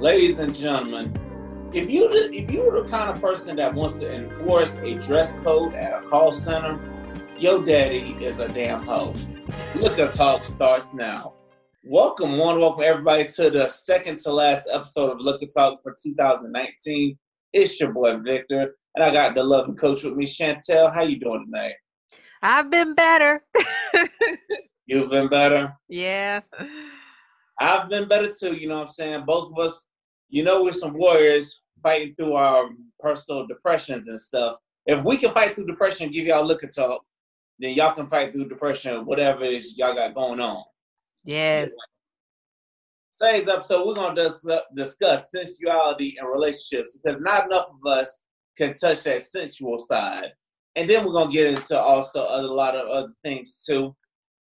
ladies and gentlemen, if you if you were the kind of person that wants to enforce a dress code at a call center, your daddy is a damn hoe. Liquor Talk starts now. Welcome, one, welcome everybody to the second to last episode of Liquor Talk for 2019. It's your boy Victor, and I got the loving coach with me, Chantel. How you doing tonight? I've been better. You've been better. Yeah. I've been better too. You know what I'm saying? Both of us, you know, we're some warriors fighting through our personal depressions and stuff. If we can fight through depression and give y'all Liquor Talk, then y'all can fight through depression, whatever it is y'all got going on. Yes. Today's episode, we're going to discuss sensuality and relationships because not enough of us can touch that sensual side. And then we're going to get into also a lot of other things too.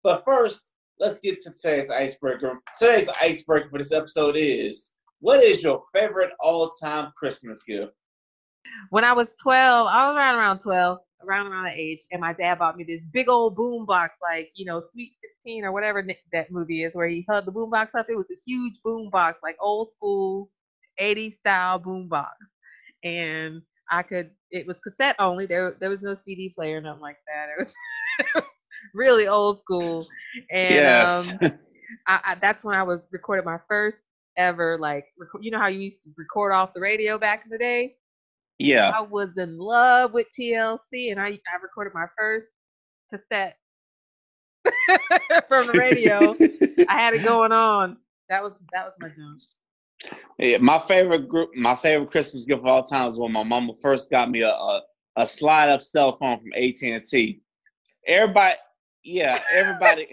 But first, let's get to today's icebreaker. Today's icebreaker for this episode is what is your favorite all time Christmas gift? When I was 12, I was around around 12, around around that age, and my dad bought me this big old boom box, like, you know, Sweet 16 or whatever that movie is, where he held the boom box up. It was a huge boom box, like old school 80s style boom box. And I could, it was cassette only. There, there was no CD player, nothing like that. It was really old school. And yes. um, I, I, that's when I was recorded my first ever like rec- you know how you used to record off the radio back in the day. Yeah, I was in love with TLC, and I I recorded my first cassette from the radio. I had it going on. That was that was my junk. Yeah, my favorite group, my favorite Christmas gift of all time was when my mama first got me a a, a slide up cell phone from AT and T. Everybody, yeah, everybody,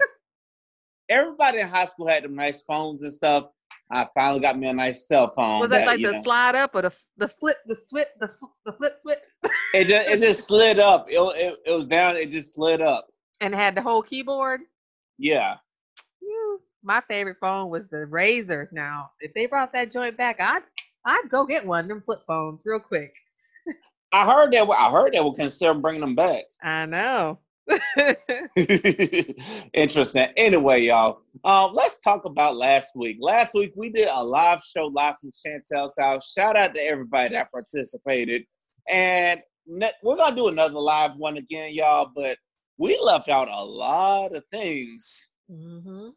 everybody in high school had them nice phones and stuff. I finally got me a nice cell phone. Was that, that like the know, slide up or the the flip the switch the the flip switch? it just it just slid up. It, it it was down. It just slid up. And had the whole keyboard. Yeah. My favorite phone was the Razr. Now, if they brought that joint back, I'd I'd go get one. of Them flip phones real quick. I heard that. I heard that we can still bring them back. I know. Interesting. Anyway, y'all, um, let's talk about last week. Last week we did a live show live from Chantel's house. Shout out to everybody that participated, and ne- we're gonna do another live one again, y'all. But we left out a lot of things. Mm-hmm.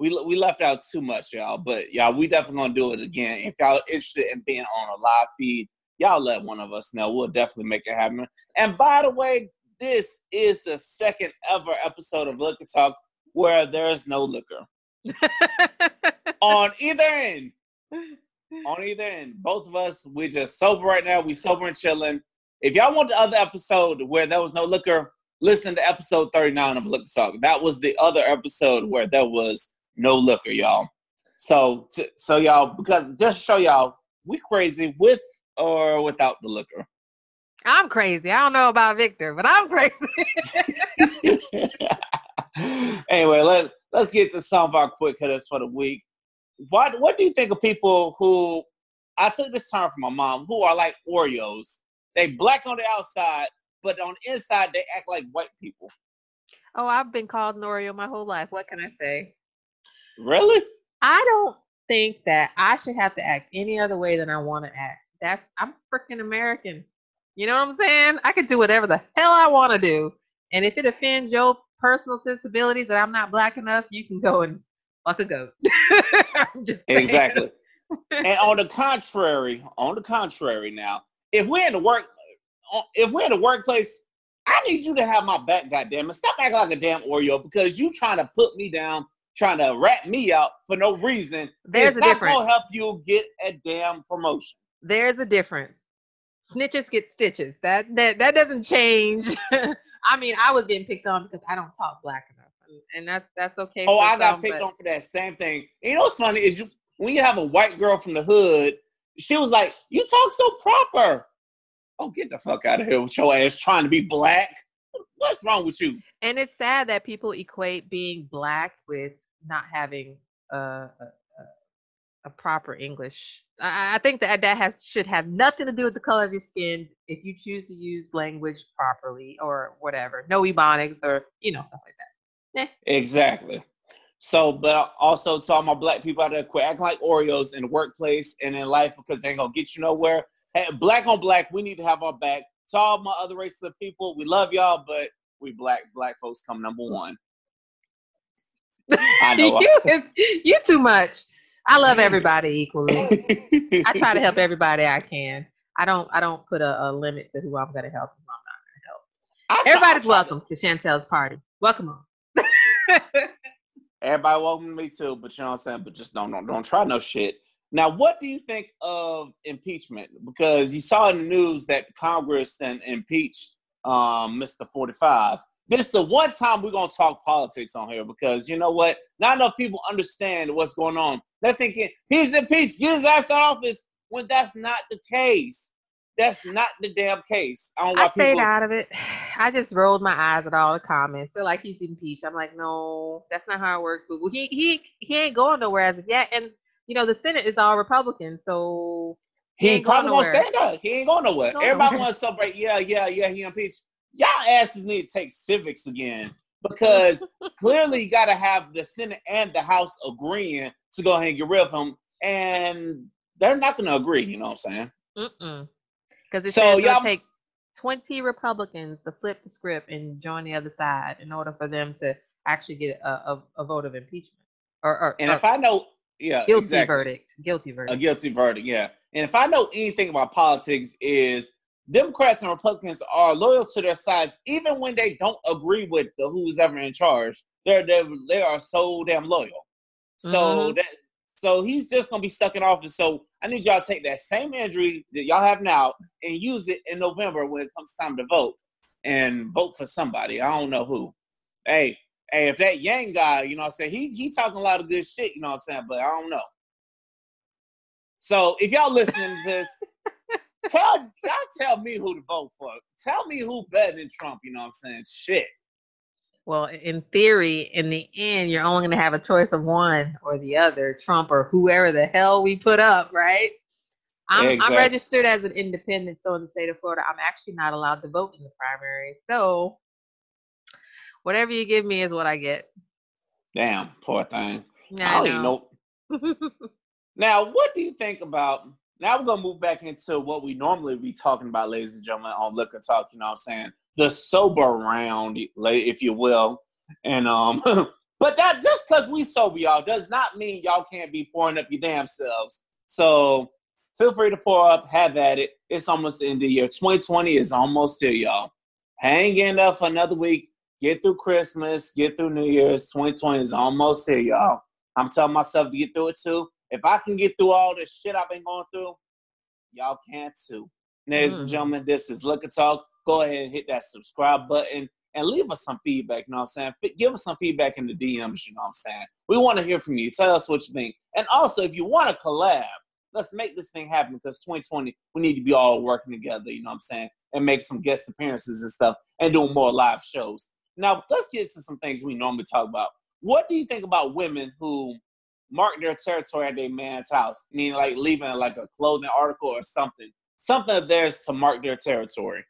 We we left out too much, y'all. But y'all, we definitely gonna do it again. If y'all interested in being on a live feed, y'all let one of us know. We'll definitely make it happen. And by the way, this is the second ever episode of Liquor Talk where there's no liquor. on either end. On either end. Both of us, we just sober right now. We sober and chilling. If y'all want the other episode where there was no liquor, listen to episode 39 of Liquor Talk. That was the other episode where there was no liquor, y'all. So, so y'all, because just show y'all, we crazy with or without the liquor. I'm crazy. I don't know about Victor, but I'm crazy. anyway, let let's get to some of our quick hitters for the week. What what do you think of people who I took this term from my mom who are like Oreos? They black on the outside, but on the inside they act like white people. Oh, I've been called an Oreo my whole life. What can I say? Really? I don't think that I should have to act any other way than I want to act. That's I'm freaking American. You know what I'm saying? I could do whatever the hell I want to do. And if it offends your personal sensibilities that I'm not black enough, you can go and fuck a goat. exactly. and on the contrary, on the contrary now, if we're in the work uh, if we're in the workplace, I need you to have my back, goddamn it. Stop acting like a damn Oreo because you trying to put me down, trying to rat me out for no reason. There's it's a not difference. gonna help you get a damn promotion. There's a difference snitches get stitches. That that that doesn't change. I mean, I was getting picked on because I don't talk black enough, and that's that's okay. Oh, I got some, picked but... on for that same thing. You know what's funny is you when you have a white girl from the hood, she was like, "You talk so proper." Oh, get the fuck out of here with your ass trying to be black. What's wrong with you? And it's sad that people equate being black with not having a, a, proper English I, I think that that has should have nothing to do with the color of your skin if you choose to use language properly or whatever. No ebonics or you know stuff like that. Eh. Exactly. So, but also to all my black people out there, quit acting like Oreos in the workplace and in life because they ain't gonna get you nowhere. Hey, black on black, we need to have our back. To all my other races of people, we love y'all, but we black black folks come number one. I know. you, you too much. I love everybody equally. I try to help everybody I can. I don't. I don't put a, a limit to who I'm going to help and who I'm not to help. Everybody's welcome to Chantel's party. Welcome on. Everybody welcome to me too, but you know what I'm saying. But just don't don't don't try no shit. Now, what do you think of impeachment? Because you saw in the news that Congress then impeached um, Mr. 45. This is the one time we're gonna talk politics on here because you know what? Not enough people understand what's going on. They're thinking he's impeached, get his ass out of office. When that's not the case. That's not the damn case. I, don't I stayed people... out of it. I just rolled my eyes at all the comments. They're like he's impeached. I'm like, no, that's not how it works. But he he he ain't going nowhere as of yet. And you know the Senate is all Republican, so he, he ain't probably gonna stand up. He ain't going nowhere. Everybody wants to celebrate. Yeah, yeah, yeah. He impeached y'all asses need to take civics again because clearly you got to have the Senate and the House agreeing to go ahead and get rid of him, and they're not going to agree. You know what I'm saying? Because it so says it'll take 20 Republicans to flip the script and join the other side in order for them to actually get a, a, a vote of impeachment. Or, or and or if I know, yeah, guilty exactly. verdict, guilty verdict, a guilty verdict, yeah. And if I know anything about politics, is Democrats and Republicans are loyal to their sides, even when they don't agree with the who's ever in charge. They're, they're they are so damn loyal. So mm-hmm. that so he's just gonna be stuck in office. So I need y'all to take that same injury that y'all have now and use it in November when it comes time to vote and vote for somebody. I don't know who. Hey, hey, if that Yang guy, you know what I'm saying, he's he talking a lot of good shit, you know what I'm saying, but I don't know. So if y'all listening to this, tell y'all tell me who to vote for. Tell me who better than Trump. You know what I'm saying? Shit. Well, in theory, in the end, you're only going to have a choice of one or the other, Trump or whoever the hell we put up, right? I'm, exactly. I'm registered as an independent, so in the state of Florida, I'm actually not allowed to vote in the primary. So, whatever you give me is what I get. Damn, poor thing. Yeah, I don't know. even know. now, what do you think about now we're gonna move back into what we normally be talking about, ladies and gentlemen, on Liquor Talk. You know what I'm saying? The sober round, if you will. And um, but that just because we sober, y'all, does not mean y'all can't be pouring up your damn selves. So feel free to pour up, have at it. It's almost the end of the year. 2020 is almost here, y'all. Hang in there for another week. Get through Christmas, get through New Year's. 2020 is almost here, y'all. I'm telling myself to get through it too. If I can get through all this shit I've been going through, y'all can too. Ladies mm. and gentlemen, this is Liquor Talk. Go ahead and hit that subscribe button and leave us some feedback. You know what I'm saying? Give us some feedback in the DMs. You know what I'm saying? We want to hear from you. Tell us what you think. And also, if you want to collab, let's make this thing happen because 2020, we need to be all working together. You know what I'm saying? And make some guest appearances and stuff and doing more live shows. Now, let's get to some things we normally talk about. What do you think about women who mark their territory at their man's house, meaning like leaving like a clothing article or something, something of theirs to mark their territory.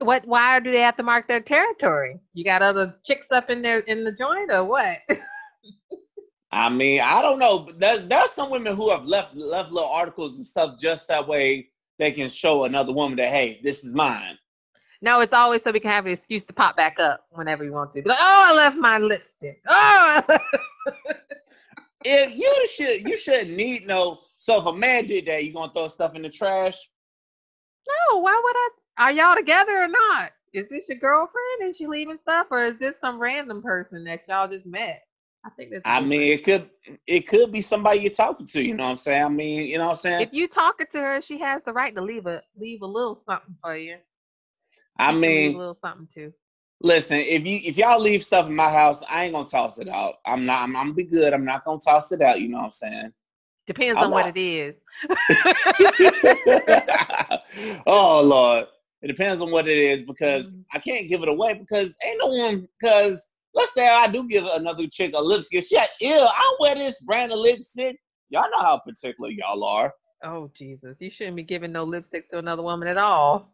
What? Why do they have to mark their territory? You got other chicks up in there in the joint, or what? I mean, I don't know. There's, there's some women who have left left little articles and stuff just that way they can show another woman that hey, this is mine. No, it's always so we can have an excuse to pop back up whenever you want to. Like, oh, I left my lipstick. Oh. if you should, you shouldn't need no. So if a man did that, you gonna throw stuff in the trash? No. Why would I? Are y'all together or not? Is this your girlfriend? Is she leaving stuff, or is this some random person that y'all just met? I think that's. I mean, it could it could be somebody you're talking to. You know what I'm saying? I mean, you know what I'm saying? If you talking to her, she has the right to leave a leave a little something for you. I mean, a little something too. Listen, if you if y'all leave stuff in my house, I ain't gonna toss it out. I'm not. I'm, I'm gonna be good. I'm not gonna toss it out. You know what I'm saying? Depends I'm on what it is. oh Lord, it depends on what it is because mm-hmm. I can't give it away because ain't no one. Because let's say I do give another chick a lipstick. She like, ew, I wear this brand of lipstick. Y'all know how particular y'all are. Oh Jesus, you shouldn't be giving no lipstick to another woman at all.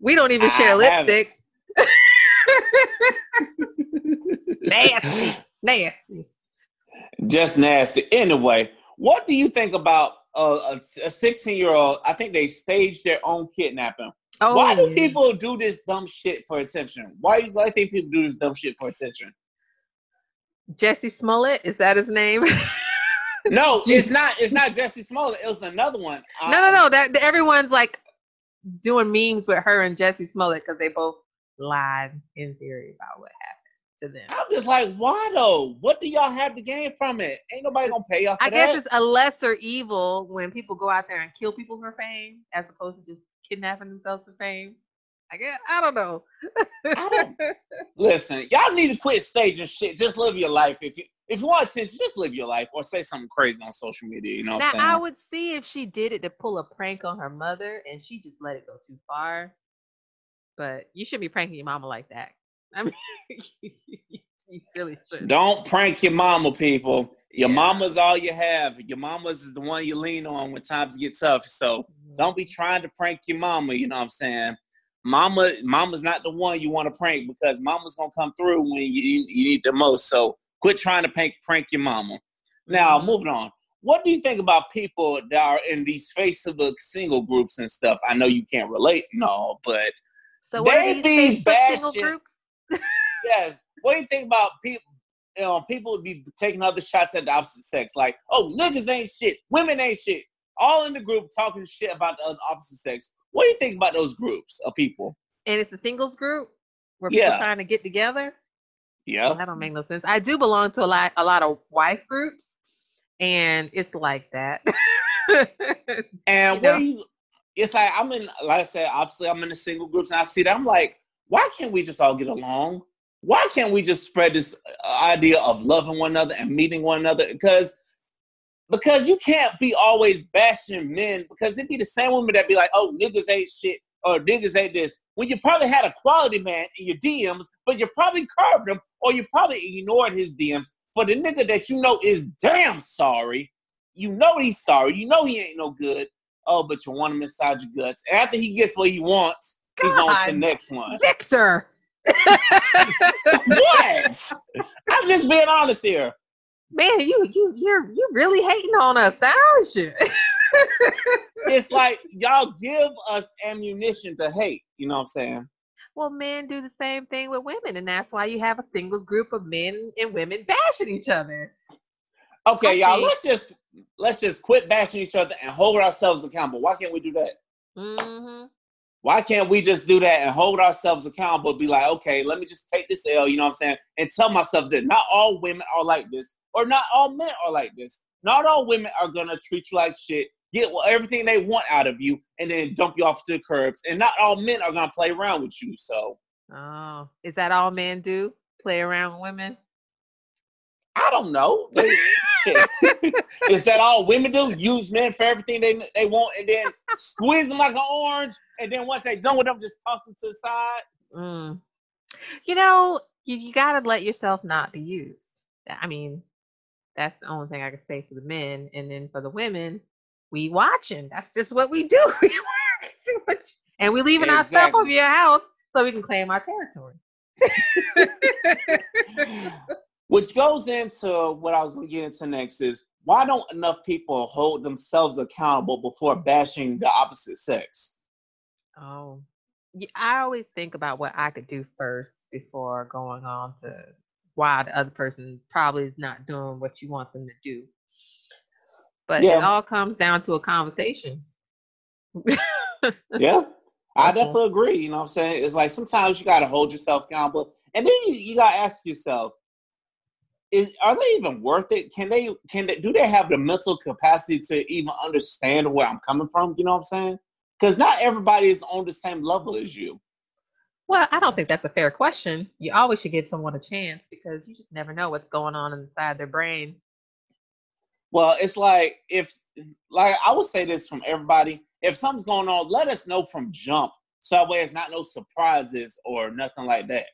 We don't even share lipstick. nasty, nasty. Just nasty. Anyway, what do you think about uh, a 16 year old? I think they staged their own kidnapping. Oh, why do people do this dumb shit for attention? Why do I think people do this dumb shit for attention? Jussie Smollett is that his name? no, it's not. It's not Jussie Smollett. It was another one. No, no, no. That everyone's like doing memes with her and Jussie Smollett because they both lied in theory about what happened to them. I'm just like, why though? What do y'all have to gain from it? Ain't nobody gonna pay y'all I that. guess it's a lesser evil when people go out there and kill people for fame as opposed to just kidnapping themselves for fame. I guess I don't know. I don't, listen, y'all need to quit staging shit. Just live your life. If you if you want attention, just live your life or say something crazy on social media. You know now, i would see if she did it to pull a prank on her mother and she just let it go too far. But you shouldn't be pranking your mama like that. I mean, you really should. Don't prank your mama, people. Your yeah. mama's all you have. Your mama's is the one you lean on when times get tough. So mm-hmm. don't be trying to prank your mama. You know what I'm saying? Mama, mama's not the one you want to prank because mama's gonna come through when you, you need the most. So quit trying to prank prank your mama. Now, mm-hmm. moving on. What do you think about people that are in these Facebook single groups and stuff? I know you can't relate, no, but so they be bashing. yes. What do you think about people? You know, people would be taking other shots at the opposite sex, like, "Oh, niggas ain't shit, women ain't shit." All in the group talking shit about the opposite sex. What do you think about those groups of people? And it's a singles group where people yeah. trying to get together. Yeah, that don't make no sense. I do belong to a lot, a lot of wife groups, and it's like that. and you know? you, it's like I'm in, like I said, obviously I'm in the single groups, and I see that I'm like, why can't we just all get along? Why can't we just spread this uh, idea of loving one another and meeting one another? Because because you can't be always bashing men because it'd be the same woman that'd be like, oh, niggas ain't shit or niggas ain't this. When you probably had a quality man in your DMs, but you probably curved him or you probably ignored his DMs for the nigga that you know is damn sorry. You know he's sorry. You know he ain't no good. Oh, but you want him inside your guts. After he gets what he wants, God, he's on to the next one. Victor. what? I'm just being honest here. Man, you you you're you really hating on us, aren't you? it's like y'all give us ammunition to hate. You know what I'm saying? Well, men do the same thing with women, and that's why you have a single group of men and women bashing each other. Okay, okay. y'all, let's just let's just quit bashing each other and hold ourselves accountable. Why can't we do that? Mm-hmm. Why can't we just do that and hold ourselves accountable? Be like, okay, let me just take this L, you know what I'm saying? And tell myself that not all women are like this, or not all men are like this. Not all women are gonna treat you like shit, get everything they want out of you, and then dump you off to the curbs. And not all men are gonna play around with you. So, oh, is that all men do? Play around with women? I don't know. They, Is that all women do? Use men for everything they they want, and then squeeze them like an orange, and then once they're done with them, just toss them to the side. Mm. You know, you, you gotta let yourself not be used. I mean, that's the only thing I can say for the men, and then for the women, we watching. That's just what we do. and we leaving exactly. our stuff over your house so we can claim our territory. Which goes into what I was going to get into next is why don't enough people hold themselves accountable before bashing the opposite sex? Oh, I always think about what I could do first before going on to why the other person probably is not doing what you want them to do. But yeah. it all comes down to a conversation. yeah, I definitely agree. You know what I'm saying? It's like sometimes you got to hold yourself accountable. And then you, you got to ask yourself, is are they even worth it? Can they can they do they have the mental capacity to even understand where I'm coming from? You know what I'm saying? Because not everybody is on the same level as you. Well, I don't think that's a fair question. You always should give someone a chance because you just never know what's going on inside their brain. Well, it's like if like I would say this from everybody. If something's going on, let us know from jump. So that way it's not no surprises or nothing like that.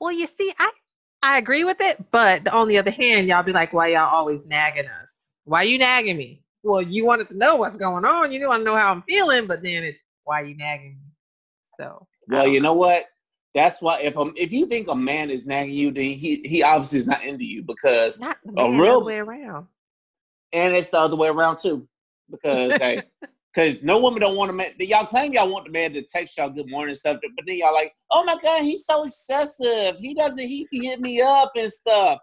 Well, you see, I I agree with it, but on the other hand, y'all be like, why y'all always nagging us? Why you nagging me? Well, you wanted to know what's going on. You don't want to know how I'm feeling, but then it's why you nagging me. So well, you know what? That's why if um, if you think a man is nagging you, then he he obviously is not into you because Not the A man, real- other way around. and it's the other way around too. Because hey, because no woman don't want a man. Y'all claim y'all want the man to text y'all good morning and stuff, but then y'all like, oh my god, he's so excessive. He doesn't. He hit me up and stuff.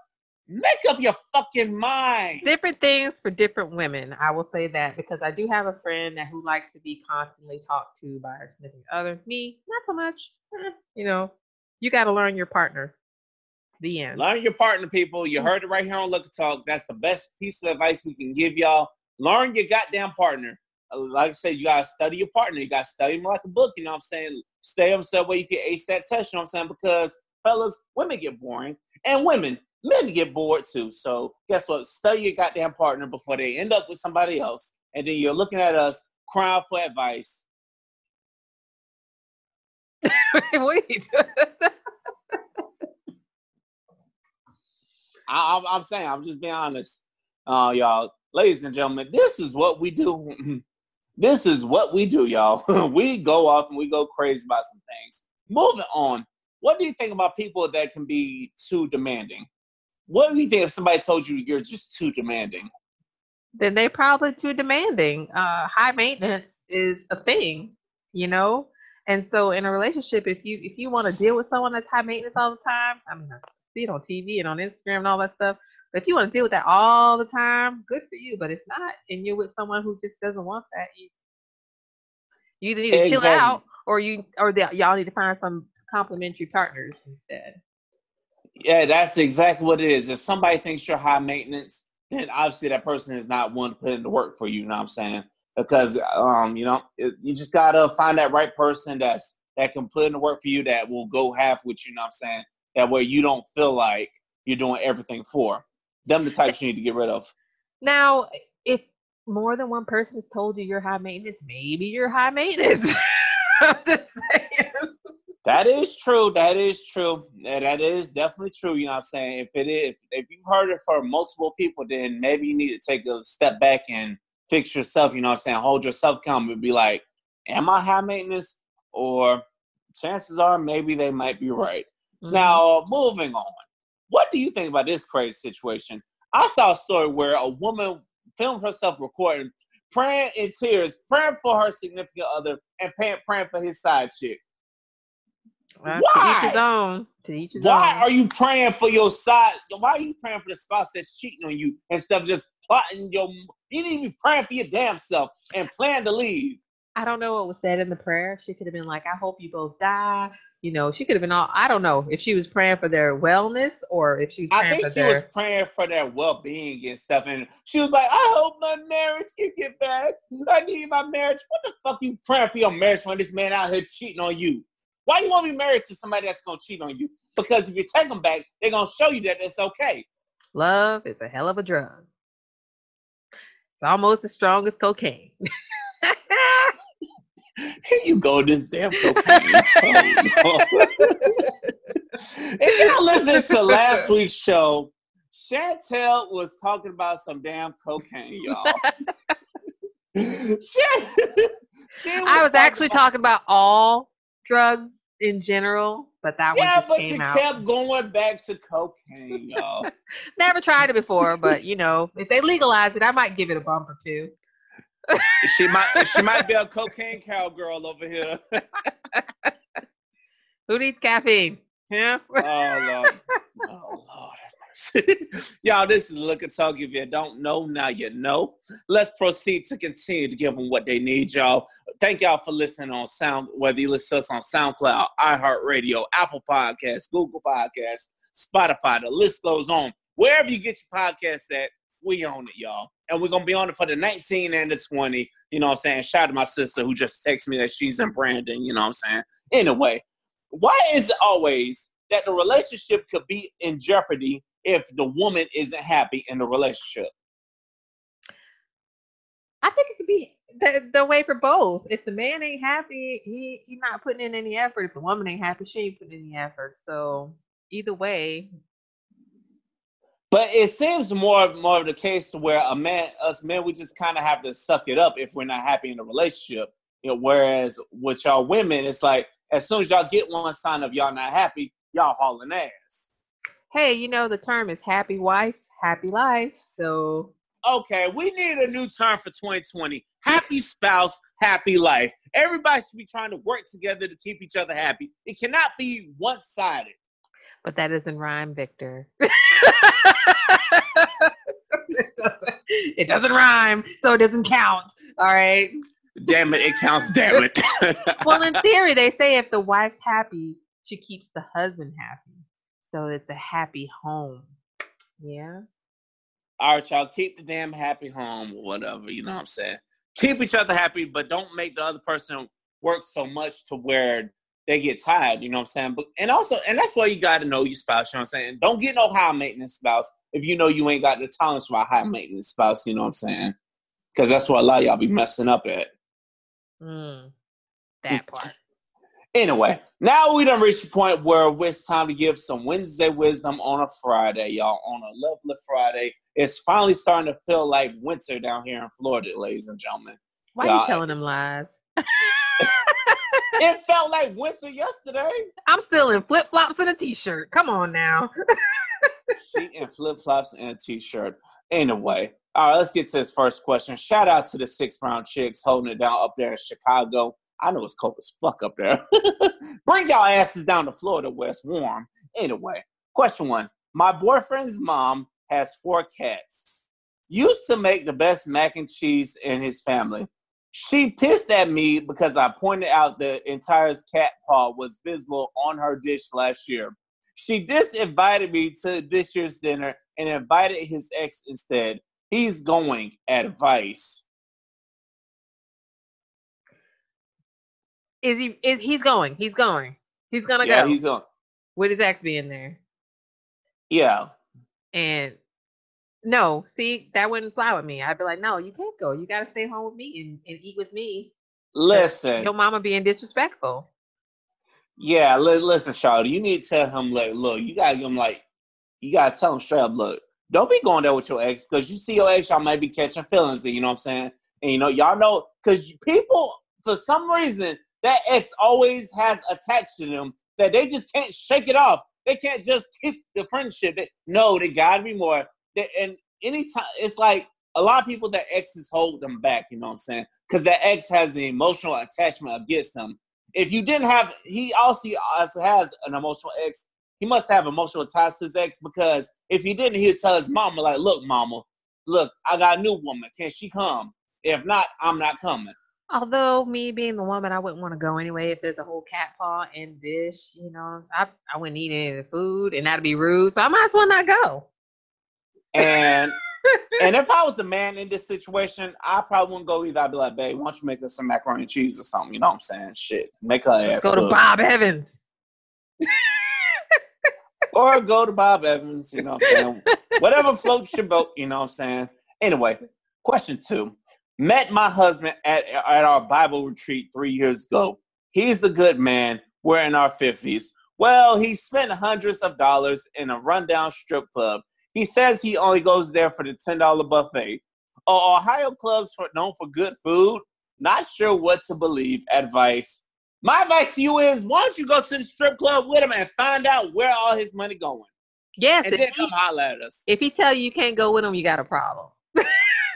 Make up your fucking mind. different things for different women. I will say that because I do have a friend that who likes to be constantly talked to by her significant other. Me, not so much. You know, you got to learn your partner. The end. Learn your partner, people. You mm. heard it right here on Liquor Talk. That's the best piece of advice we can give y'all. Learn your goddamn partner. Like I said, you gotta study your partner. You gotta study him like a book. You know what I'm saying? Stay on so way you can ace that test. You know what I'm saying? Because fellas, women get boring, and women, men get bored too. So guess what? Study your goddamn partner before they end up with somebody else, and then you're looking at us crying for advice. what are you doing? I, I'm, I'm saying, I'm just being honest, uh, y'all, ladies and gentlemen. This is what we do. this is what we do, y'all. we go off and we go crazy about some things. Moving on. What do you think about people that can be too demanding? What do you think if somebody told you you're just too demanding? then they probably too demanding. Uh, high maintenance is a thing, you know. And so in a relationship, if you if you want to deal with someone that's high maintenance all the time, I mean, I see it on TV and on Instagram and all that stuff. But if you want to deal with that all the time, good for you. But if not, and you're with someone who just doesn't want that, you you either need to chill out or you or the, y'all need to find some complementary partners instead. Yeah, that's exactly what it is. If somebody thinks you're high maintenance, then obviously that person is not one to put in the work for you. You know what I'm saying? Because um, you know, it, you just gotta find that right person that's that can put in the work for you that will go half with you. You know what I'm saying? That way you don't feel like you're doing everything for. Them the types you need to get rid of. Now, if more than one person has told you you're high maintenance, maybe you're high maintenance. I'm just saying. That is true. That is true. Yeah, That is definitely true. You know what I'm saying? If it is, if you've heard it from multiple people, then maybe you need to take a step back and fix yourself. You know what I'm saying? Hold yourself accountable. and Be like, am I high maintenance? Or chances are maybe they might be right. Mhm. Now, moving on. What do you think about this crazy situation? I saw a story where a woman filmed herself recording, praying in tears, praying for her significant other, and praying, praying for his side chick. Well, To each his Why? own. To each his Why own. are you praying for your side? Why are you praying for the spouse that's cheating on you instead of just plotting your? You need to be praying for your damn self and plan to leave. I don't know what was said in the prayer. She could have been like, "I hope you both die." You know, she could have been all. I don't know if she was praying for their wellness or if she was I praying think for she their. was praying for their well-being and stuff, and she was like, "I hope my marriage can get back. I need my marriage." What the fuck you praying for your marriage when this man out here cheating on you? Why you want to be married to somebody that's gonna cheat on you? Because if you take them back, they're gonna show you that it's okay. Love is a hell of a drug. It's almost as strong as cocaine. Here you go, this damn cocaine. Oh, if you listened to last week's show, Chantel was talking about some damn cocaine, y'all. she, she I was actually about- talking about all drugs in general, but that Yeah, one but she out. kept going back to cocaine, y'all. Never tried it before, but you know, if they legalize it, I might give it a bump or two. She might she might be a cocaine cowgirl over here. Who needs caffeine? Yeah. Oh Lord. Oh Lord. Y'all, this is Liquor Talk. If you don't know, now you know. Let's proceed to continue to give them what they need, y'all. Thank y'all for listening on Sound, whether you listen to us on SoundCloud, iHeartRadio, Apple Podcasts, Google Podcasts, Spotify. The list goes on. Wherever you get your podcast at, we own it, y'all. And we're gonna be on it for the 19 and the 20. You know what I'm saying? Shout out to my sister who just texted me that she's in Brandon, you know what I'm saying? Anyway, why is it always that the relationship could be in jeopardy if the woman isn't happy in the relationship? I think it could be the, the way for both. If the man ain't happy, he he not putting in any effort. If the woman ain't happy, she ain't putting in any effort. So either way, But it seems more more of the case where a man, us men, we just kind of have to suck it up if we're not happy in a relationship. You know, whereas with y'all women, it's like As soon as y'all get one sign of y'all not happy, y'all hauling ass. Hey, you know the term is happy wife, happy life. So okay, we need a new term for 2020. Happy spouse, happy life. Everybody should be trying to work together to keep each other happy. It cannot be one sided. But that doesn't rhyme, Victor. it doesn't rhyme, so it doesn't count. All right. Damn it, it counts, damn it. well, in theory, they say if the wife's happy, she keeps the husband happy. So it's a happy home. Yeah. All right, y'all, keep the damn happy home or whatever, you know what I'm saying? Keep each other happy, but don't make the other person work so much to where they get tired, you know what I'm saying? But and also, and that's why you gotta know your spouse, you know what I'm saying? Don't get no high maintenance spouse if you know you ain't got the tolerance for a high maintenance spouse, you know what I'm saying? Because that's what a lot of y'all be messing up at. Mm, that part. Anyway, now we done reached the point where it's time to give some Wednesday wisdom on a Friday, y'all. On a lovely Friday. It's finally starting to feel like winter down here in Florida, ladies and gentlemen. Why y'all, are you telling them lies? it felt like winter yesterday. I'm still in flip flops and a t shirt. Come on now. she in flip flops and a t shirt. Anyway, all right, let's get to this first question. Shout out to the six brown chicks holding it down up there in Chicago. I know it's cold as fuck up there. Bring y'all asses down to Florida where it's warm. Anyway, question one. My boyfriend's mom has four cats. Used to make the best mac and cheese in his family. She pissed at me because I pointed out the entire cat paw was visible on her dish last year. She disinvited me to this year's dinner and invited his ex instead. He's going. Advice. Is he? Is he's going? He's going. He's gonna yeah, go. He's on. With his ex being there. Yeah. And no, see, that wouldn't fly with me. I'd be like, no, you can't go. You gotta stay home with me and, and eat with me. Listen, your mama being disrespectful. Yeah, li- listen, Charlotte, you need to tell him like, look, you gotta give him like, you gotta tell him straight up, look, don't be going there with your ex because you see your ex, y'all might be catching feelings, you know what I'm saying? And you know, y'all know because people for some reason that ex always has attached to them that they just can't shake it off. They can't just keep the friendship. They, no, they gotta be more. They, and anytime it's like a lot of people that exes hold them back. You know what I'm saying? Because that ex has the emotional attachment against them. If you didn't have, he also has an emotional ex. He must have emotional attachment to his ex because if he didn't, he'd tell his mama like, "Look, mama, look, I got a new woman. Can she come? If not, I'm not coming." Although me being the woman, I wouldn't want to go anyway if there's a whole cat paw and dish. You know, I I wouldn't eat any of the food, and that'd be rude. So I might as well not go. And and if I was the man in this situation, I probably wouldn't go either. I'd be like, babe, why don't you make us some macaroni and cheese or something? You know what I'm saying? Shit, make her ass. Go to Bob Evans. or go to Bob Evans. You know what I'm saying? Whatever floats your boat. You know what I'm saying? Anyway, question two. Met my husband at, at our Bible retreat three years ago. He's a good man. We're in our 50s. Well, he spent hundreds of dollars in a rundown strip club. He says he only goes there for the $10 buffet. Are Ohio clubs for, known for good food? Not sure what to believe. Advice. My advice to you is why don't you go to the strip club with him and find out where all his money going? Yes, and then come holler at us. If he tell you you can't go with him, you got a problem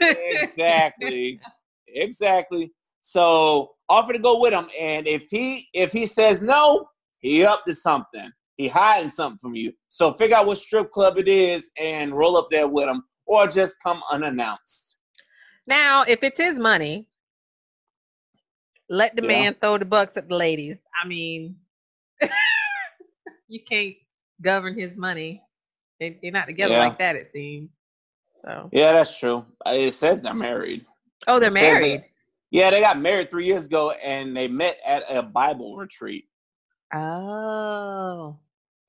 exactly. Exactly. So offer to go with him. And if he if he says no, he up to something. He hiding something from you. So figure out what strip club it is and roll up there with him, or just come unannounced. Now, if it's his money, let the yeah. man throw the bucks at the ladies. I mean, you can't govern his money. They, are not together yeah. like that, it seems. So yeah, that's true. Uh, it says they're married. Oh, they're married. yeah, they got married three years ago, and they met at a Bible retreat. Oh.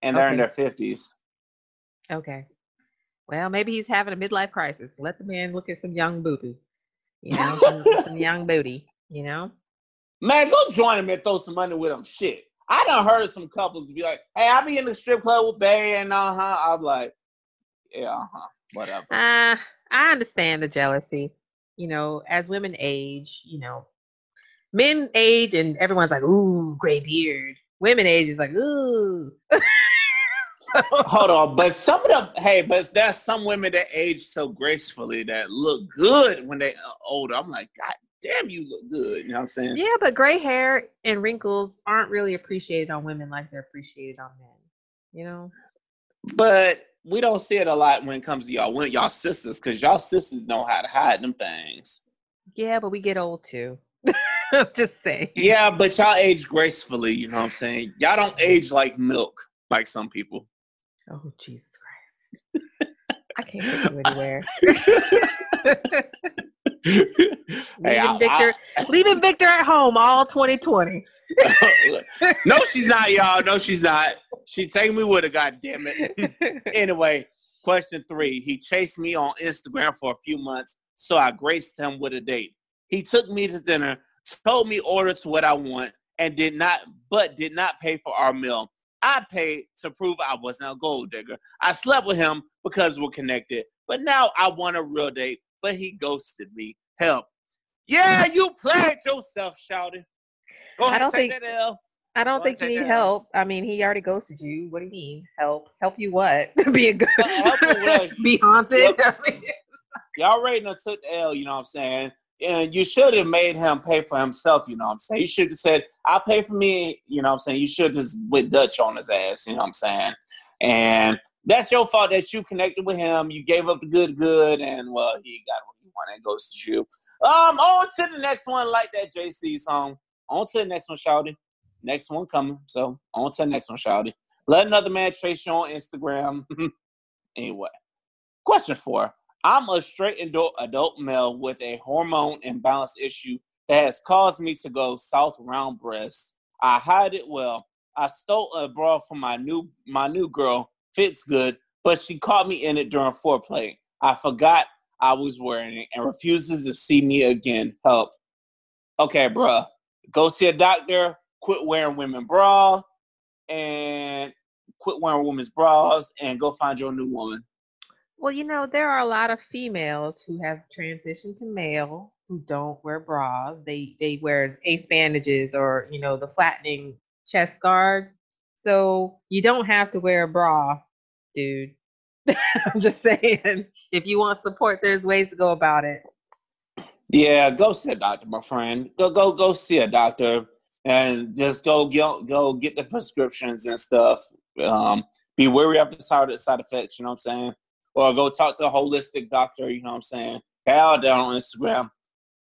And they're okay. in their fifties. Okay. Well, maybe he's having a midlife crisis. Let the man look at some young booty. You know, some, some young booty. You know. Man, go join him and throw some money with him. Shit. I done heard some couples be like, "Hey, I be in the strip club with Bay," and uh huh. I'm like, "Yeah, uh huh." whatever. Uh, I understand the jealousy. You know, as women age, you know, Men age and everyone's like, ooh, gray beard. Women age is like, ooh. Hold on, but some of them, hey, but there's some women that age so gracefully that look good when they are older. I'm like, God damn, you look good. You know what I'm saying? Yeah, but gray hair and wrinkles aren't really appreciated on women like they're appreciated on men. You know? But we don't see it a lot when it comes to y'all, when y'all sisters, because y'all sisters know how to hide them things. Yeah, but we get old too. Just saying. Yeah, but y'all age gracefully. You know what I'm saying? Y'all don't age like milk, like some people. Oh Jesus Christ! I can't take you anywhere. Hey, I- leaving Victor, leaving Victor at home all 2020. no, she's not, y'all. No, she's not. She take me with her. God damn it. anyway, question three. He chased me on Instagram for a few months, so I graced him with a date. He took me to dinner, told me orders what I want, and did not, but did not pay for our meal. I paid to prove I wasn't a gold digger. I slept with him because we're connected, but now I want a real date, but he ghosted me. Help. Yeah, you played yourself, shouting. Go I don't take think- that L. I don't think you need help. I mean, he already ghosted you. What do you mean? Help? Help you what? Be a good. Well, you what? Be haunted. Y'all already took the L, you know what I'm saying? And you should have made him pay for himself, you know what I'm saying? You should have said, I'll pay for me, you know what I'm saying? You should just went Dutch on his ass, you know what I'm saying? And that's your fault that you connected with him. You gave up the good, good, and well, he got what he wanted and goes to you. Um, on to the next one, like that Jay-Z song. On to the next one, Shouty. Next one coming. So on to the next one, Shouty. Let another man trace you on Instagram. anyway. Question four. I'm a straight adult, adult male with a hormone imbalance issue that has caused me to go south round breasts. I hide it well. I stole a bra from my new my new girl. Fits good, but she caught me in it during foreplay. I forgot I was wearing it and refuses to see me again. Help. Okay, bruh. Go see a doctor. Quit wearing women bra and quit wearing women's bras and go find your new woman. Well, you know, there are a lot of females who have transitioned to male who don't wear bras. They they wear ace bandages or, you know, the flattening chest guards. So you don't have to wear a bra, dude. I'm just saying. If you want support, there's ways to go about it. Yeah, go see a doctor, my friend. Go go go see a doctor and just go get go get the prescriptions and stuff. Um, be wary of the side side effects. You know what I'm saying? Or go talk to a holistic doctor. You know what I'm saying? Pal down on Instagram.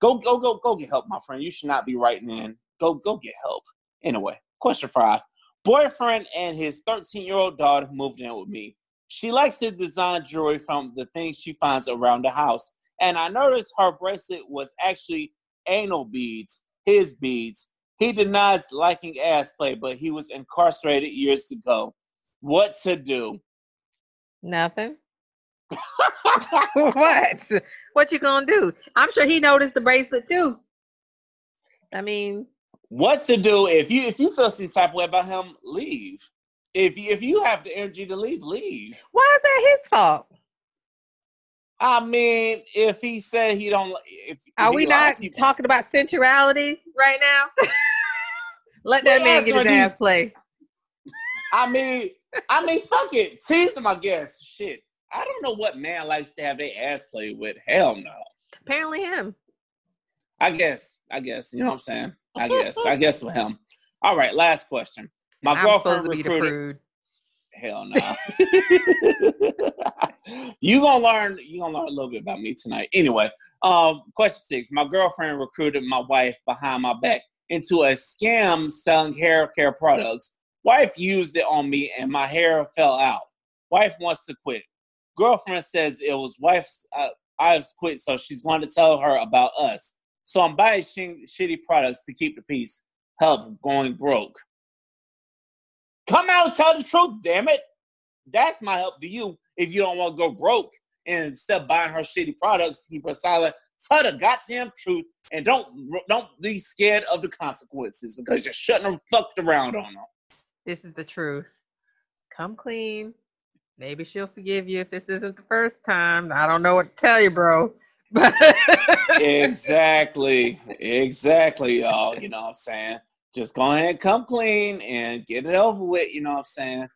Go go go go get help, my friend. You should not be writing in. Go go get help. Anyway, question five. Boyfriend and his 13 year old daughter moved in with me. She likes to design jewelry from the things she finds around the house. And I noticed her bracelet was actually anal beads, his beads. He denies liking ass play, but he was incarcerated years ago. What to do? Nothing. what? What you gonna do? I'm sure he noticed the bracelet too. I mean, what to do if you if you feel some type of way about him, leave. If you, if you have the energy to leave, leave. why is that his fault? I mean, if he said he don't, if Are we not talking about sensuality right now? Let that man get his ass play. I mean, I mean, fuck it, tease him. I guess. Shit, I don't know what man likes to have their ass played with. Hell no. Apparently him. I guess. I guess. You know what I'm saying? I guess. I guess with him. All right. Last question. My I'm girlfriend supposed to be the recruited. Hell no. you gonna learn. You gonna learn a little bit about me tonight. Anyway, um, question six. My girlfriend recruited my wife behind my back into a scam selling hair care products. Wife used it on me, and my hair fell out. Wife wants to quit. Girlfriend says it was wife's. Uh, I've quit, so she's going to tell her about us. So I'm buying sh- shitty products to keep the peace. Help going broke. Come out and tell the truth, damn it. That's my help to you if you don't want to go broke and instead of buying her shitty products to keep her silent. Tell the goddamn truth and don't don't be scared of the consequences because you're shutting them fucked around on them. This is the truth. Come clean. Maybe she'll forgive you if this isn't the first time. I don't know what to tell you, bro. exactly. Exactly, y'all. You know what I'm saying? Just go ahead and come clean and get it over with. You know what I'm saying?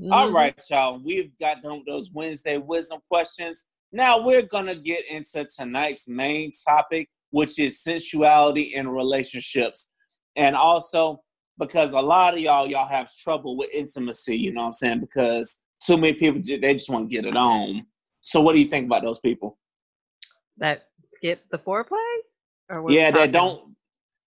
Mm-hmm. All right, y'all. We've got done with those Wednesday wisdom questions. Now we're gonna get into tonight's main topic, which is sensuality in relationships. And also because a lot of y'all y'all have trouble with intimacy, you know what I'm saying? Because too many people they just want to get it on. So what do you think about those people? That skip the foreplay? Or yeah, that don't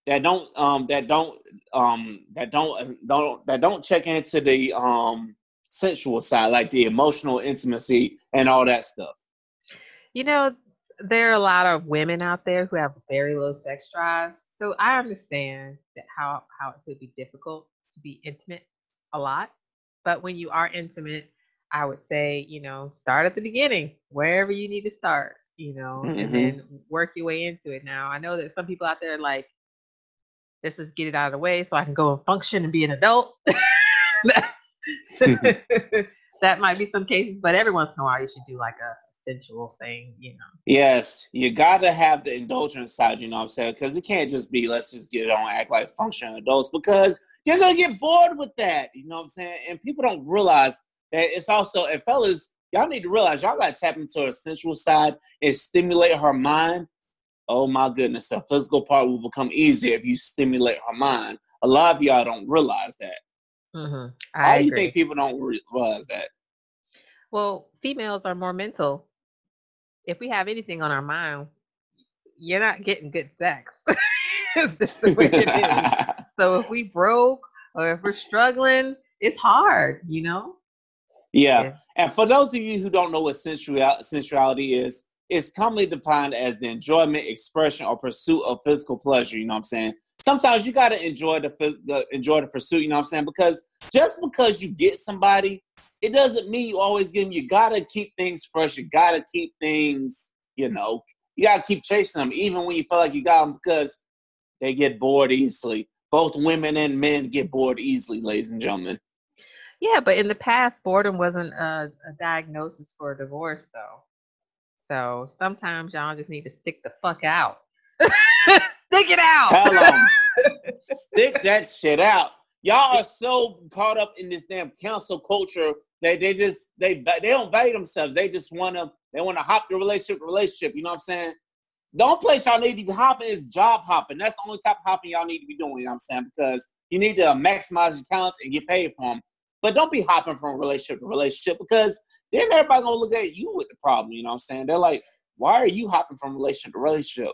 that don't um that don't um that don't don't that don't check into the um sensual side, like the emotional intimacy and all that stuff. You know, there are a lot of women out there who have very low sex drives. So I understand that how how it could be difficult to be intimate a lot. But when you are intimate, I would say, you know, start at the beginning, wherever you need to start, you know, mm-hmm. and then work your way into it. Now, I know that some people out there like, this is get it out of the way so I can go and function and be an adult. that might be some cases, but every once in a while you should do like a sensual thing, you know. Yes, you gotta have the indulgence side, you know what I'm saying? Because it can't just be let's just get it on, act like functional adults, because you're gonna get bored with that, you know what I'm saying? And people don't realize that it's also, and fellas, y'all need to realize y'all gotta tap into her sensual side and stimulate her mind. Oh my goodness, the physical part will become easier if you stimulate her mind. A lot of y'all don't realize that. Mm-hmm. Why do you think people don't realize that? Well, females are more mental. If we have anything on our mind, you're not getting good sex. it's just the way it is. so if we broke or if we're struggling, it's hard, you know? Yeah. yeah. And for those of you who don't know what sensuality, sensuality is, it's commonly defined as the enjoyment, expression, or pursuit of physical pleasure. You know what I'm saying? Sometimes you gotta enjoy the, the enjoy the pursuit. You know what I'm saying? Because just because you get somebody, it doesn't mean you always get them. You gotta keep things fresh. You gotta keep things, you know, you gotta keep chasing them, even when you feel like you got them, because they get bored easily. Both women and men get bored easily, ladies and gentlemen. Yeah, but in the past, boredom wasn't a, a diagnosis for a divorce, though. So sometimes y'all just need to stick the fuck out. stick it out. Tell them. stick that shit out. Y'all are so caught up in this damn cancel culture they they just they they don't value themselves. They just want to they want to hop the relationship relationship. You know what I'm saying? The only place y'all need to be hopping is job hopping. That's the only type of hopping y'all need to be doing. You know what I'm saying? Because you need to maximize your talents and get paid for them. But don't be hopping from relationship to relationship because then everybody gonna look at you with the problem. You know what I'm saying? They're like, why are you hopping from relationship to relationship?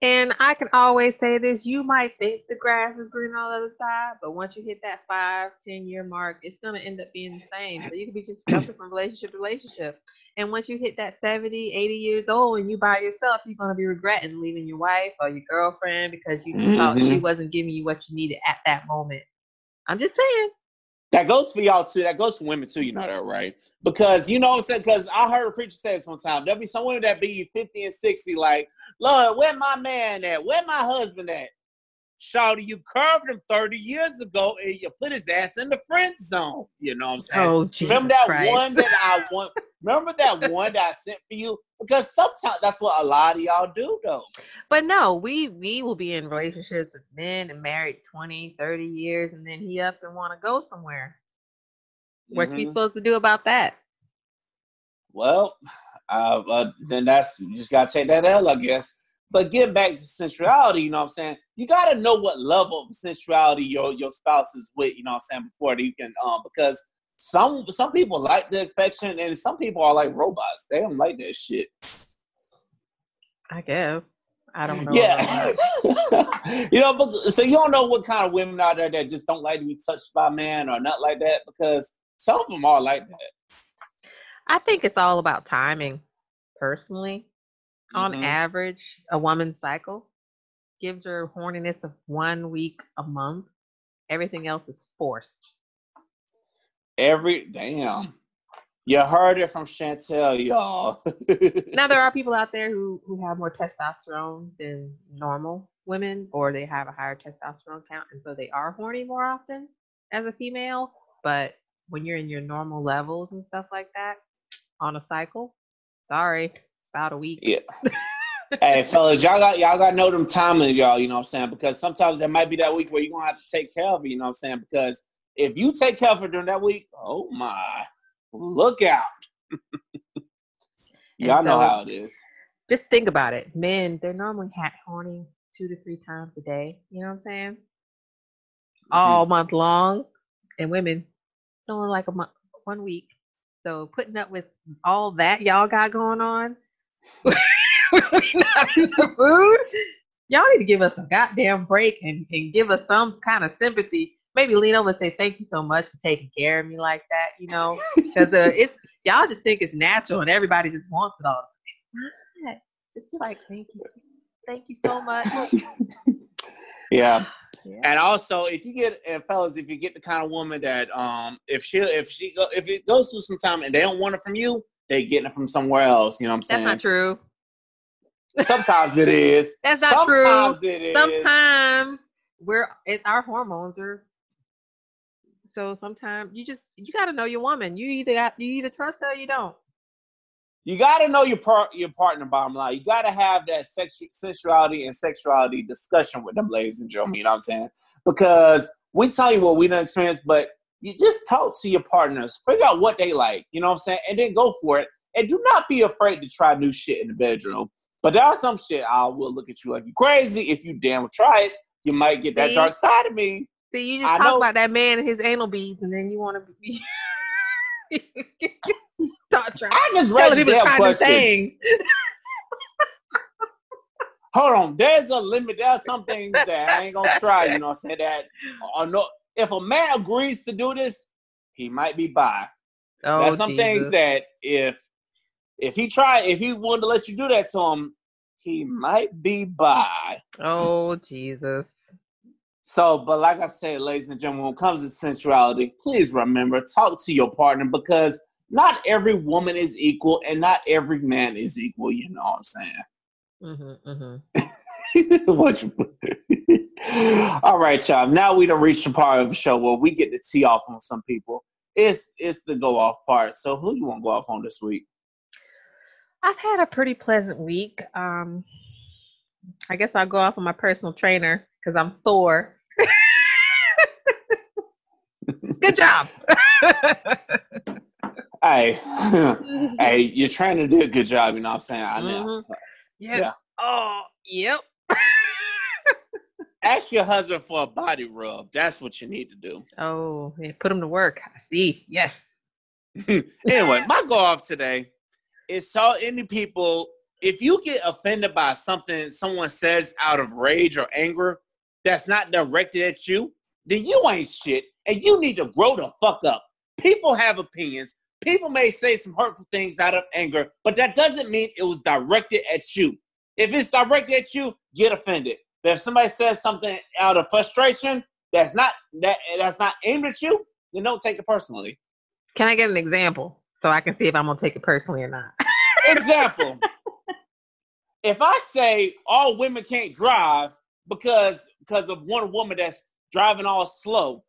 And I can always say this: you might think the grass is green on the other side, but once you hit that five, ten year mark, it's gonna end up being the same. So you can be just jumping from relationship to relationship. And once you hit that 70, 80 years old and you by yourself, you're gonna be regretting leaving your wife or your girlfriend because you mm-hmm. thought she wasn't giving you what you needed at that moment. I'm just saying. That goes for y'all too. That goes for women too. You know that, right? Because you know what I'm saying. Because I heard a preacher say this one time. There'll be some women that be 50 and 60, like, Lord, where my man at? Where my husband at? Shawty, you curved him 30 years ago and you put his ass in the friend zone. You know what I'm saying? Oh, Jesus Remember that Christ. one that I want? Remember that one that I sent for you? Because sometimes that's what a lot of y'all do though. But no, we we will be in relationships with men and married 20, 30 years, and then he up and want to go somewhere. What's mm-hmm. he supposed to do about that? Well, uh, uh, then that's you just gotta take that L, I guess. But getting back to sensuality, you know what I'm saying? You got to know what level of sensuality your your spouse is with, you know what I'm saying, before you can um because some some people like the affection and some people are like robots. They don't like that shit. I guess. I don't know. Yeah. you know, but so you don't know what kind of women out there that just don't like to be touched by men or not like that because some of them are like that. I think it's all about timing, personally. On mm-hmm. average, a woman's cycle gives her horniness of one week a month. Everything else is forced. Every damn. You heard it from Chantel, y'all. now there are people out there who who have more testosterone than normal women, or they have a higher testosterone count, and so they are horny more often as a female. But when you're in your normal levels and stuff like that on a cycle, sorry, about a week. Yeah. hey, fellas, y'all got y'all got know them timings, y'all. You know what I'm saying? Because sometimes there might be that week where you're gonna have to take care of it. You know what I'm saying? Because if you take care of it during that week, oh my, look out. y'all so, know how it is. Just think about it. Men, they're normally hat horning two to three times a day. You know what I'm saying? Mm-hmm. All month long, and women, it's only like a month, one week. So putting up with all that y'all got going on, we not in the mood. Y'all need to give us a goddamn break and, and give us some kind of sympathy. Maybe lean over and say thank you so much for taking care of me like that. You know, because uh, it's y'all just think it's natural and everybody just wants it all. It's not. Just be like thank you, thank you so much. yeah. Yeah. And also, if you get and fellas, if you get the kind of woman that um, if she if she go if it goes through some time and they don't want it from you, they getting it from somewhere else. You know what I'm saying? That's not true. Sometimes it is. That's not Sometimes true. It is. Sometimes we're it, our hormones are. So sometimes you just you got to know your woman. You either got you either trust her or you don't you got to know your part, your partner. Bottom line, you got to have that sex, sensuality and sexuality discussion with them, ladies and gentlemen. You know what I'm saying? Because we tell you what we don't experience, but you just talk to your partners, figure out what they like. You know what I'm saying, and then go for it. And do not be afraid to try new shit in the bedroom. But there are some shit I will look at you like you crazy. If you damn try it, you might get that See? dark side of me. See, you just I talk know. about that man and his anal beads, and then you want to be. I just read the damn question. Hold on, there's a limit. There's some things that I ain't gonna try. You know, I say that. Or no, if a man agrees to do this, he might be by. Oh, There's some Jesus. things that if if he try, if he wanted to let you do that to him, he might be by. Oh Jesus. So, but like I said, ladies and gentlemen, when it comes to sensuality, please remember talk to your partner because not every woman is equal and not every man is equal. You know what I'm saying? Mm-hmm, mm-hmm. what you, All right, y'all. Now we don't reach the part of the show where we get to tee off on some people. It's it's the go off part. So who you want to go off on this week? I've had a pretty pleasant week. Um, I guess I'll go off on my personal trainer because I'm sore. Good job. hey, hey, you're trying to do a good job. You know what I'm saying? I know. Mm-hmm. Yep. Yeah. Oh, yep. Ask your husband for a body rub. That's what you need to do. Oh, yeah, put him to work. I see. Yes. anyway, my go off today is so any people. If you get offended by something someone says out of rage or anger that's not directed at you, then you ain't shit and you need to grow the fuck up. People have opinions. People may say some hurtful things out of anger, but that doesn't mean it was directed at you. If it's directed at you, get offended. But if somebody says something out of frustration that's not that that's not aimed at you, then don't take it personally. Can I get an example so I can see if I'm gonna take it personally or not? example. if I say all women can't drive because because of one woman that's driving all slow,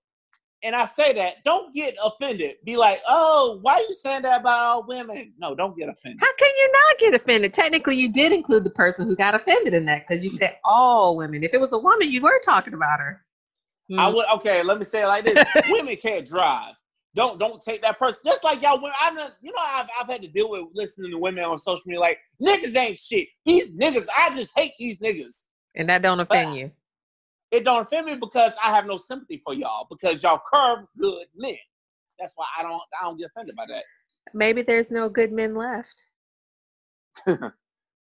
and I say that, don't get offended. Be like, oh, why are you saying that about all women? No, don't get offended. How can you not get offended? Technically, you did include the person who got offended in that because you said all women. If it was a woman, you were talking about her. Hmm. I would. Okay, let me say it like this: Women can't drive. Don't don't take that person. Just like y'all women, I've you know I've I've had to deal with listening to women on social media like niggas ain't shit. These niggas, I just hate these niggas. And that don't offend but, you it don't offend me because I have no sympathy for y'all because y'all curve good men. That's why I don't I don't get offended by that. Maybe there's no good men left.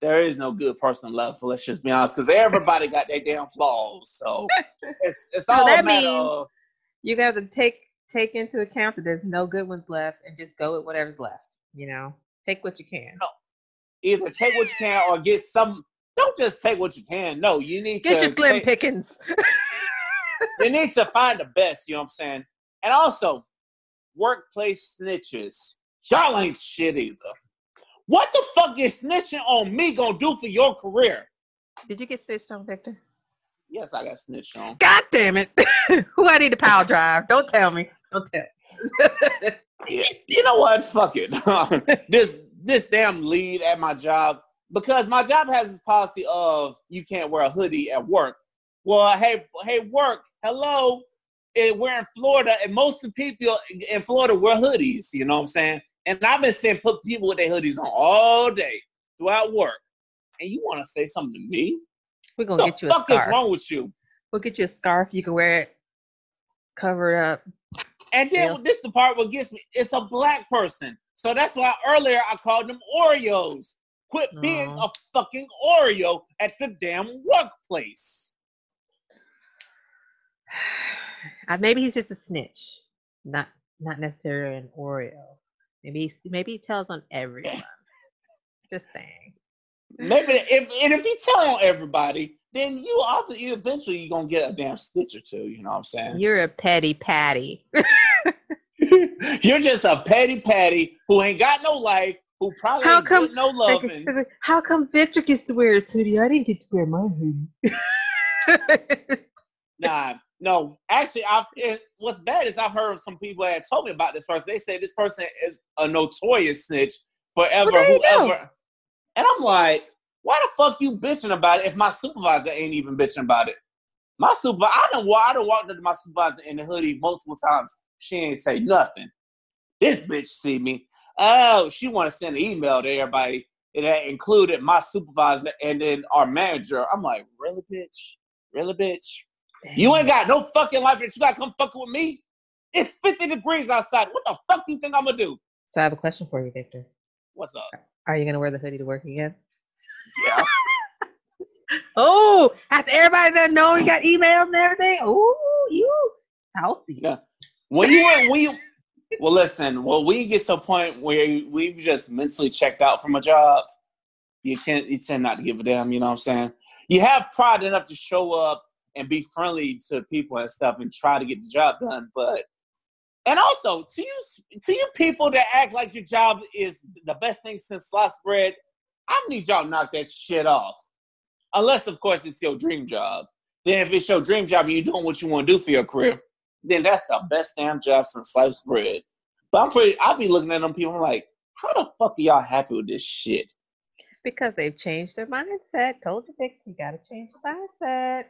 there is no good person left. Let's just be honest, because everybody got their damn flaws. So it's it's all that a matter of you got to take take into account that there's no good ones left and just go with whatever's left. You know, take what you can. No. Either take what you can or get some don't just take what you can. No, you need Get to your slim take, pickings. you need to find the best, you know what I'm saying? And also, workplace snitches. Y'all ain't shit either. What the fuck is snitching on me gonna do for your career? Did you get snitched on, Victor? Yes, I got snitched on. God damn it. Who I need to power drive? Don't tell me. Don't tell. you know what? Fuck it. this this damn lead at my job because my job has this policy of you can't wear a hoodie at work. Well, hey, hey, work, hello. We're in Florida, and most of the people in Florida wear hoodies. You know what I'm saying? And I've been seeing put people with their hoodies on all day throughout work. And you want to say something to me? We're gonna the get you a fuck scarf. is wrong with you? We'll get you a scarf. You can wear it covered up. And then Yeah. this is the part what gets me. It's a black person. So that's why earlier I called them Oreos. Quit being a fucking Oreo at the damn workplace. Uh, maybe he's just a snitch, not not necessarily an Oreo. Maybe maybe he tells on everyone. just saying. Maybe if and if you tell on everybody, then you obviously eventually you're gonna get a damn stitch or two, you know what I'm saying? You're a petty patty. You're just a petty patty who ain't got no life, who probably How come- no loving. How come Victor gets to wear his hoodie? I didn't get to wear my hoodie. Nah, no. Actually, I it, what's bad is I've heard some people that told me about this person. They say this person is a notorious snitch forever, Well, you go. whoever. And I'm like, why the fuck you bitching about it if my supervisor ain't even bitching about it? My supervisor, I don't I don't walk into my supervisor in the hoodie multiple times. She ain't say nothing. This bitch see me. Oh, she want to send an email to everybody that included my supervisor and then our manager. I'm like, really, bitch? Really, bitch? You ain't got no fucking life, bitch. You gotta come fucking with me. It's 50 degrees outside. What the fuck do you think I'm gonna do? So I have a question for you, Victor. What's up? Are you gonna wear the hoodie to work again? Yeah. Oh, after everybody done know you got emails and everything. Oh, you healthy. Yeah. When you were when you well listen, well we get to a point where we've just mentally checked out from a job, you can't you tend not to give a damn, you know what I'm saying? You have pride enough to show up and be friendly to people and stuff and try to get the job done, but and also to you to you people that act like your job is the best thing since sliced bread, I need y'all to knock that shit off. Unless of course it's your dream job. Then if it's your dream job and you're doing what you want to do for your career, then that's the best damn job since sliced bread. But I'm pretty I'll be looking at them people I'm like, how the fuck are y'all happy with this shit? Because they've changed their mindset. Told you, Victor, you gotta change your mindset.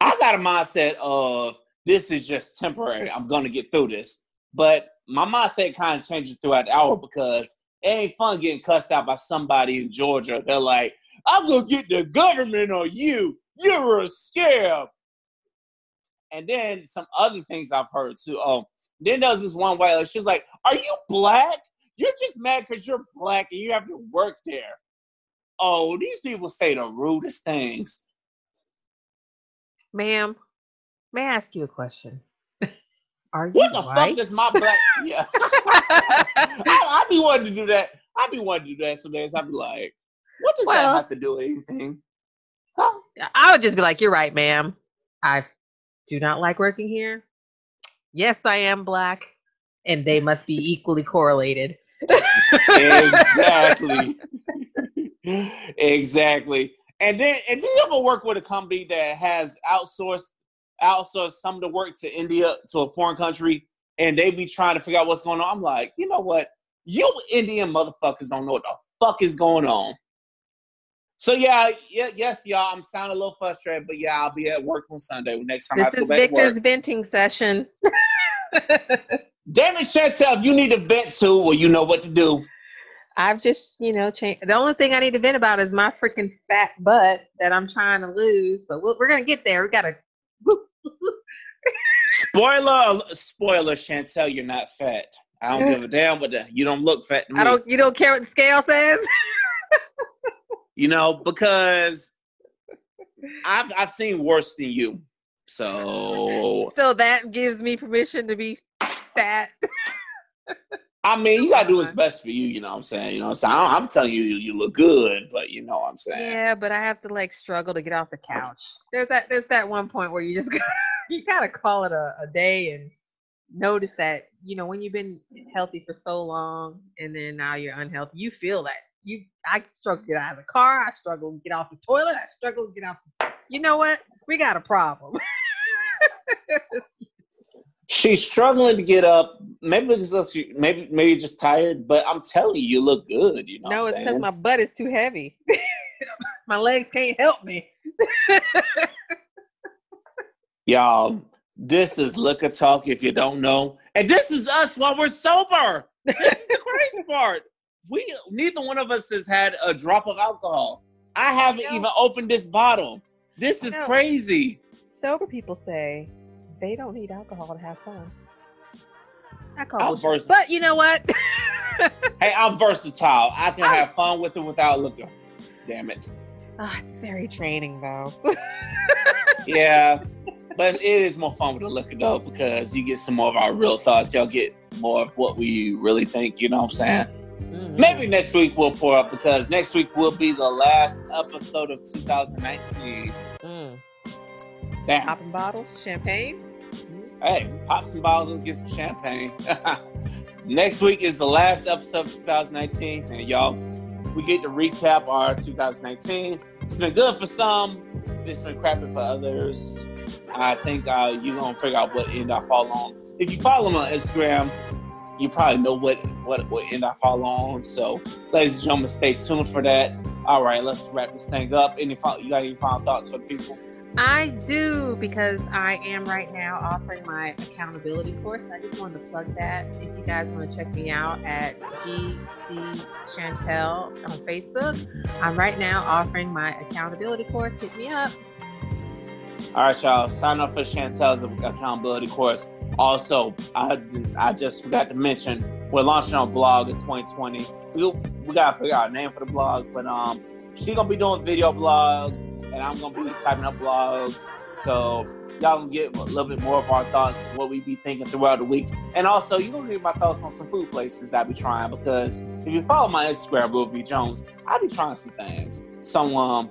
I got a mindset of this is just temporary. I'm gonna get through this. But my mindset kind of changes throughout the hour because it ain't fun getting cussed out by somebody in Georgia. They're like, I'm gonna get the government on you. You're a scam. And then some other things I've heard too. Oh, then there was this one white lady. She's like, Are you black? You're just mad because you're black and you have to work there. Oh, these people say the rudest things. Ma'am, may I ask you a question? Are you What the white? fuck does my black? Yeah, I, I be wanting to do that. I'd be wanting to do that some days. I'd be like, what does Well- that have to do with anything? Huh? I would just be like, "You're right, ma'am. I do not like working here. Yes, I am black, and they must be equally correlated." exactly. exactly. And then, and do you ever work with a company that has outsourced outsourced some of the work to India to a foreign country, and they be trying to figure out what's going on? I'm like, you know what? You Indian motherfuckers don't know what the fuck is going on. So yeah, yeah, yes, y'all. I'm sounding a little frustrated, but yeah, I'll be at work on Sunday. Next time I this is go back to Victor's work. venting session. Damn it, Chantel, if you need to vent to, well, you know what to do. I've just, you know, changed. The only thing I need to vent about is my freaking fat butt that I'm trying to lose. But we'll, we're gonna get there. We gotta. Spoiler, spoiler, Chantel, you're not fat. I don't give a damn what the, you don't look fat to me. I don't. You don't care what the scale says. You know, because I've I've seen worse than you. So so that gives me permission to be fat. I mean, you gotta do what's best for you. You know what I'm saying? You know I'm saying? I'm telling you, you look good, but you know what I'm saying? Yeah, but I have to like struggle to get off the couch. There's that. There's that one point where you just gotta, you gotta call it a, a day and notice that you know when you've been healthy for so long and then now you're unhealthy, you feel that. You, I struggle to get out of the car. I struggle to get off the toilet. I struggle to get off. The, you know what? We got a problem. She's struggling to get up. Maybe because she, maybe maybe just tired. But I'm telling you, you look good. You know no, it's because my butt is too heavy. My legs can't help me. Y'all, this is Liquor Talk if you don't know. And this is us while we're sober. This is the crazy part. We neither one of us has had a drop of alcohol. I haven't I even opened this bottle. This is crazy. Sober people say they don't need alcohol to have fun. I call vers- But you know what? Hey, I'm versatile. I can Oh. have fun with it without liquor. Damn it. Ah, it's very draining though. Yeah. but it is more fun with the liquor though because you get some more of our real thoughts. Y'all get more of what we really think, you know what I'm saying? Mhm. Maybe next week we'll pour up because next week will be the last episode of 2019. Mm. Damn. Popping bottles, champagne. Hey, pop some bottles, let's get some champagne. next week is the last episode of 2019, and y'all, we get to recap our 2019. It's been good for some, it's been crappy for others. I think uh, you're gonna figure out what end I fall on. If you follow me on Instagram, you probably know what what what end I fall on. So, ladies and gentlemen, stay tuned for that. All right, let's wrap this thing up. Any final, you got any final thoughts for the people? I do because I am right now offering my accountability course. I just wanted to plug that. If you guys want to check me out at GC Chantel on Facebook, I'm right now offering my accountability course. Hit me up. All right, y'all. Sign up for Chantel's accountability course. Also, I, I just forgot to mention we're launching our blog in 2020. We, we gotta figure out a name for the blog, but um, she gonna be doing video blogs, and I'm gonna be typing up blogs. So y'all gonna get a little bit more of our thoughts, what we be thinking throughout the week, and also you gonna get my thoughts on some food places that I be trying because if you follow my Instagram, B Jones, I be trying some things. So um,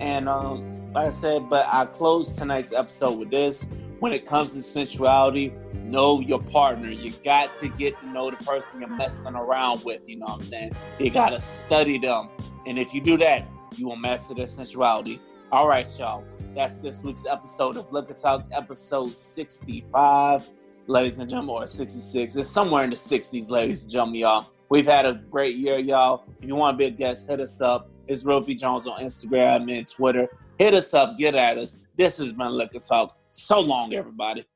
and um, like I said, but I close tonight's episode with this. When it comes to sensuality, know your partner. You got to get to know the person you're messing around with. You know what I'm saying? You got to study them. And if you do that, you will master their sensuality. All right, y'all. That's this week's episode of Look Liquor Talk, episode 65, ladies and gentlemen, or 66. It's somewhere in the 60s, ladies and gentlemen, y'all. We've had a great year, y'all. If you want to be a guest, hit us up. It's B Jones on Instagram and Twitter. Hit us up, get at us. This has been Liquor Talk. So long, everybody.